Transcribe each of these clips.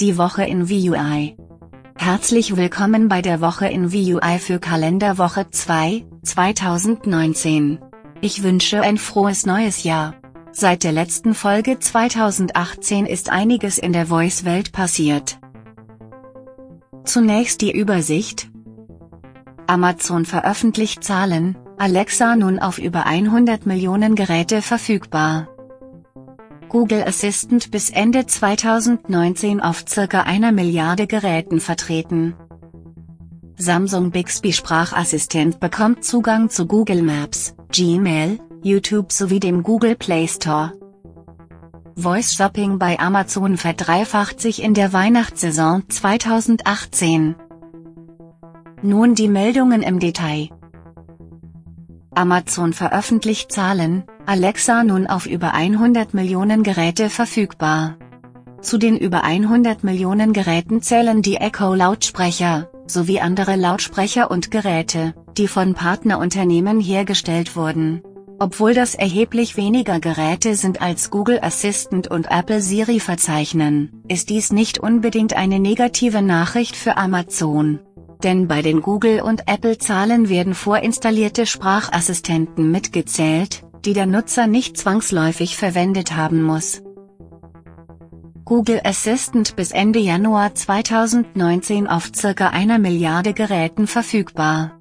Die Woche in VUI. Herzlich willkommen bei der Woche in VUI für Kalenderwoche 2, 2019. Ich wünsche ein frohes neues Jahr. Seit der letzten Folge 2018 ist einiges in der Voice-Welt passiert. Zunächst die Übersicht. Amazon veröffentlicht Zahlen, Alexa nun auf über 100 Millionen Geräte verfügbar. Google Assistant bis Ende 2019 auf circa einer Milliarde Geräten vertreten. Samsung Bixby Sprachassistent bekommt Zugang zu Google Maps, Gmail, YouTube sowie dem Google Play Store. Voice Shopping bei Amazon verdreifacht sich in der Weihnachtssaison 2018. Nun die Meldungen im Detail. Amazon veröffentlicht Zahlen, Alexa nun auf über 100 Millionen Geräte verfügbar. Zu den über 100 Millionen Geräten zählen die Echo-Lautsprecher, sowie andere Lautsprecher und Geräte, die von Partnerunternehmen hergestellt wurden. Obwohl das erheblich weniger Geräte sind als Google Assistant und Apple Siri verzeichnen, ist dies nicht unbedingt eine negative Nachricht für Amazon denn bei den Google- und Apple-Zahlen werden vorinstallierte Sprachassistenten mitgezählt, die der Nutzer nicht zwangsläufig verwendet haben muss. Google Assistant bis Ende Januar 2019 auf circa einer Milliarde Geräten verfügbar.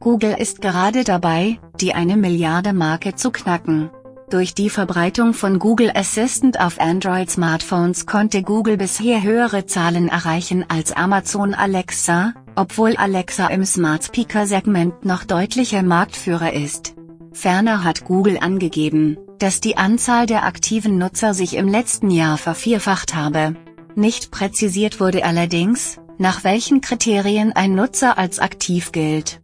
Google ist gerade dabei, die eine Milliarde Marke zu knacken. Durch die Verbreitung von Google Assistant auf Android-Smartphones konnte Google bisher höhere Zahlen erreichen als Amazon Alexa, obwohl Alexa im Smart Speaker-Segment noch deutlicher Marktführer ist. Ferner hat Google angegeben, dass die Anzahl der aktiven Nutzer sich im letzten Jahr vervierfacht habe. Nicht präzisiert wurde allerdings, nach welchen Kriterien ein Nutzer als aktiv gilt.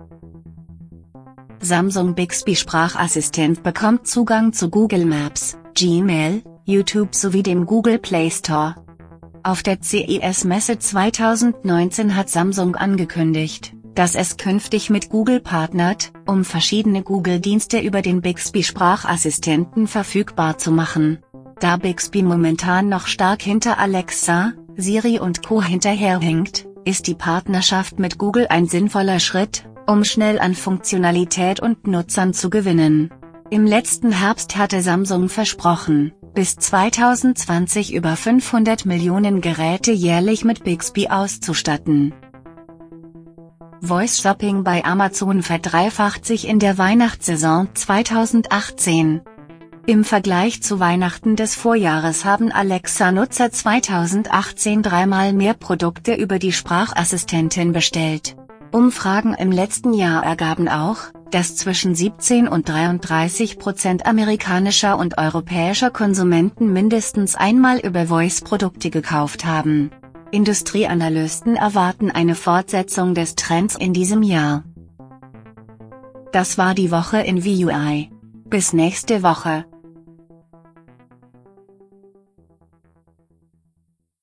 Samsung Bixby Sprachassistent bekommt Zugang zu Google Maps, Gmail, YouTube sowie dem Google Play Store. Auf der CES-Messe 2019 hat Samsung angekündigt, dass es künftig mit Google partnert, um verschiedene Google-Dienste über den Bixby Sprachassistenten verfügbar zu machen. Da Bixby momentan noch stark hinter Alexa, Siri und Co. hinterherhinkt, ist die Partnerschaft mit Google ein sinnvoller Schritt, um schnell an Funktionalität und Nutzern zu gewinnen. Im letzten Herbst hatte Samsung versprochen, bis 2020 über 500 Millionen Geräte jährlich mit Bixby auszustatten. Voice Shopping bei Amazon verdreifacht sich in der Weihnachtssaison 2018. Im Vergleich zu Weihnachten des Vorjahres haben Alexa-Nutzer 2018 dreimal mehr Produkte über die Sprachassistentin bestellt. Umfragen im letzten Jahr ergaben auch, dass zwischen 17 und 33 Prozent amerikanischer und europäischer Konsumenten mindestens einmal über Voice-Produkte gekauft haben. Industrieanalysten erwarten eine Fortsetzung des Trends in diesem Jahr. Das war die Woche in VUI. Bis nächste Woche.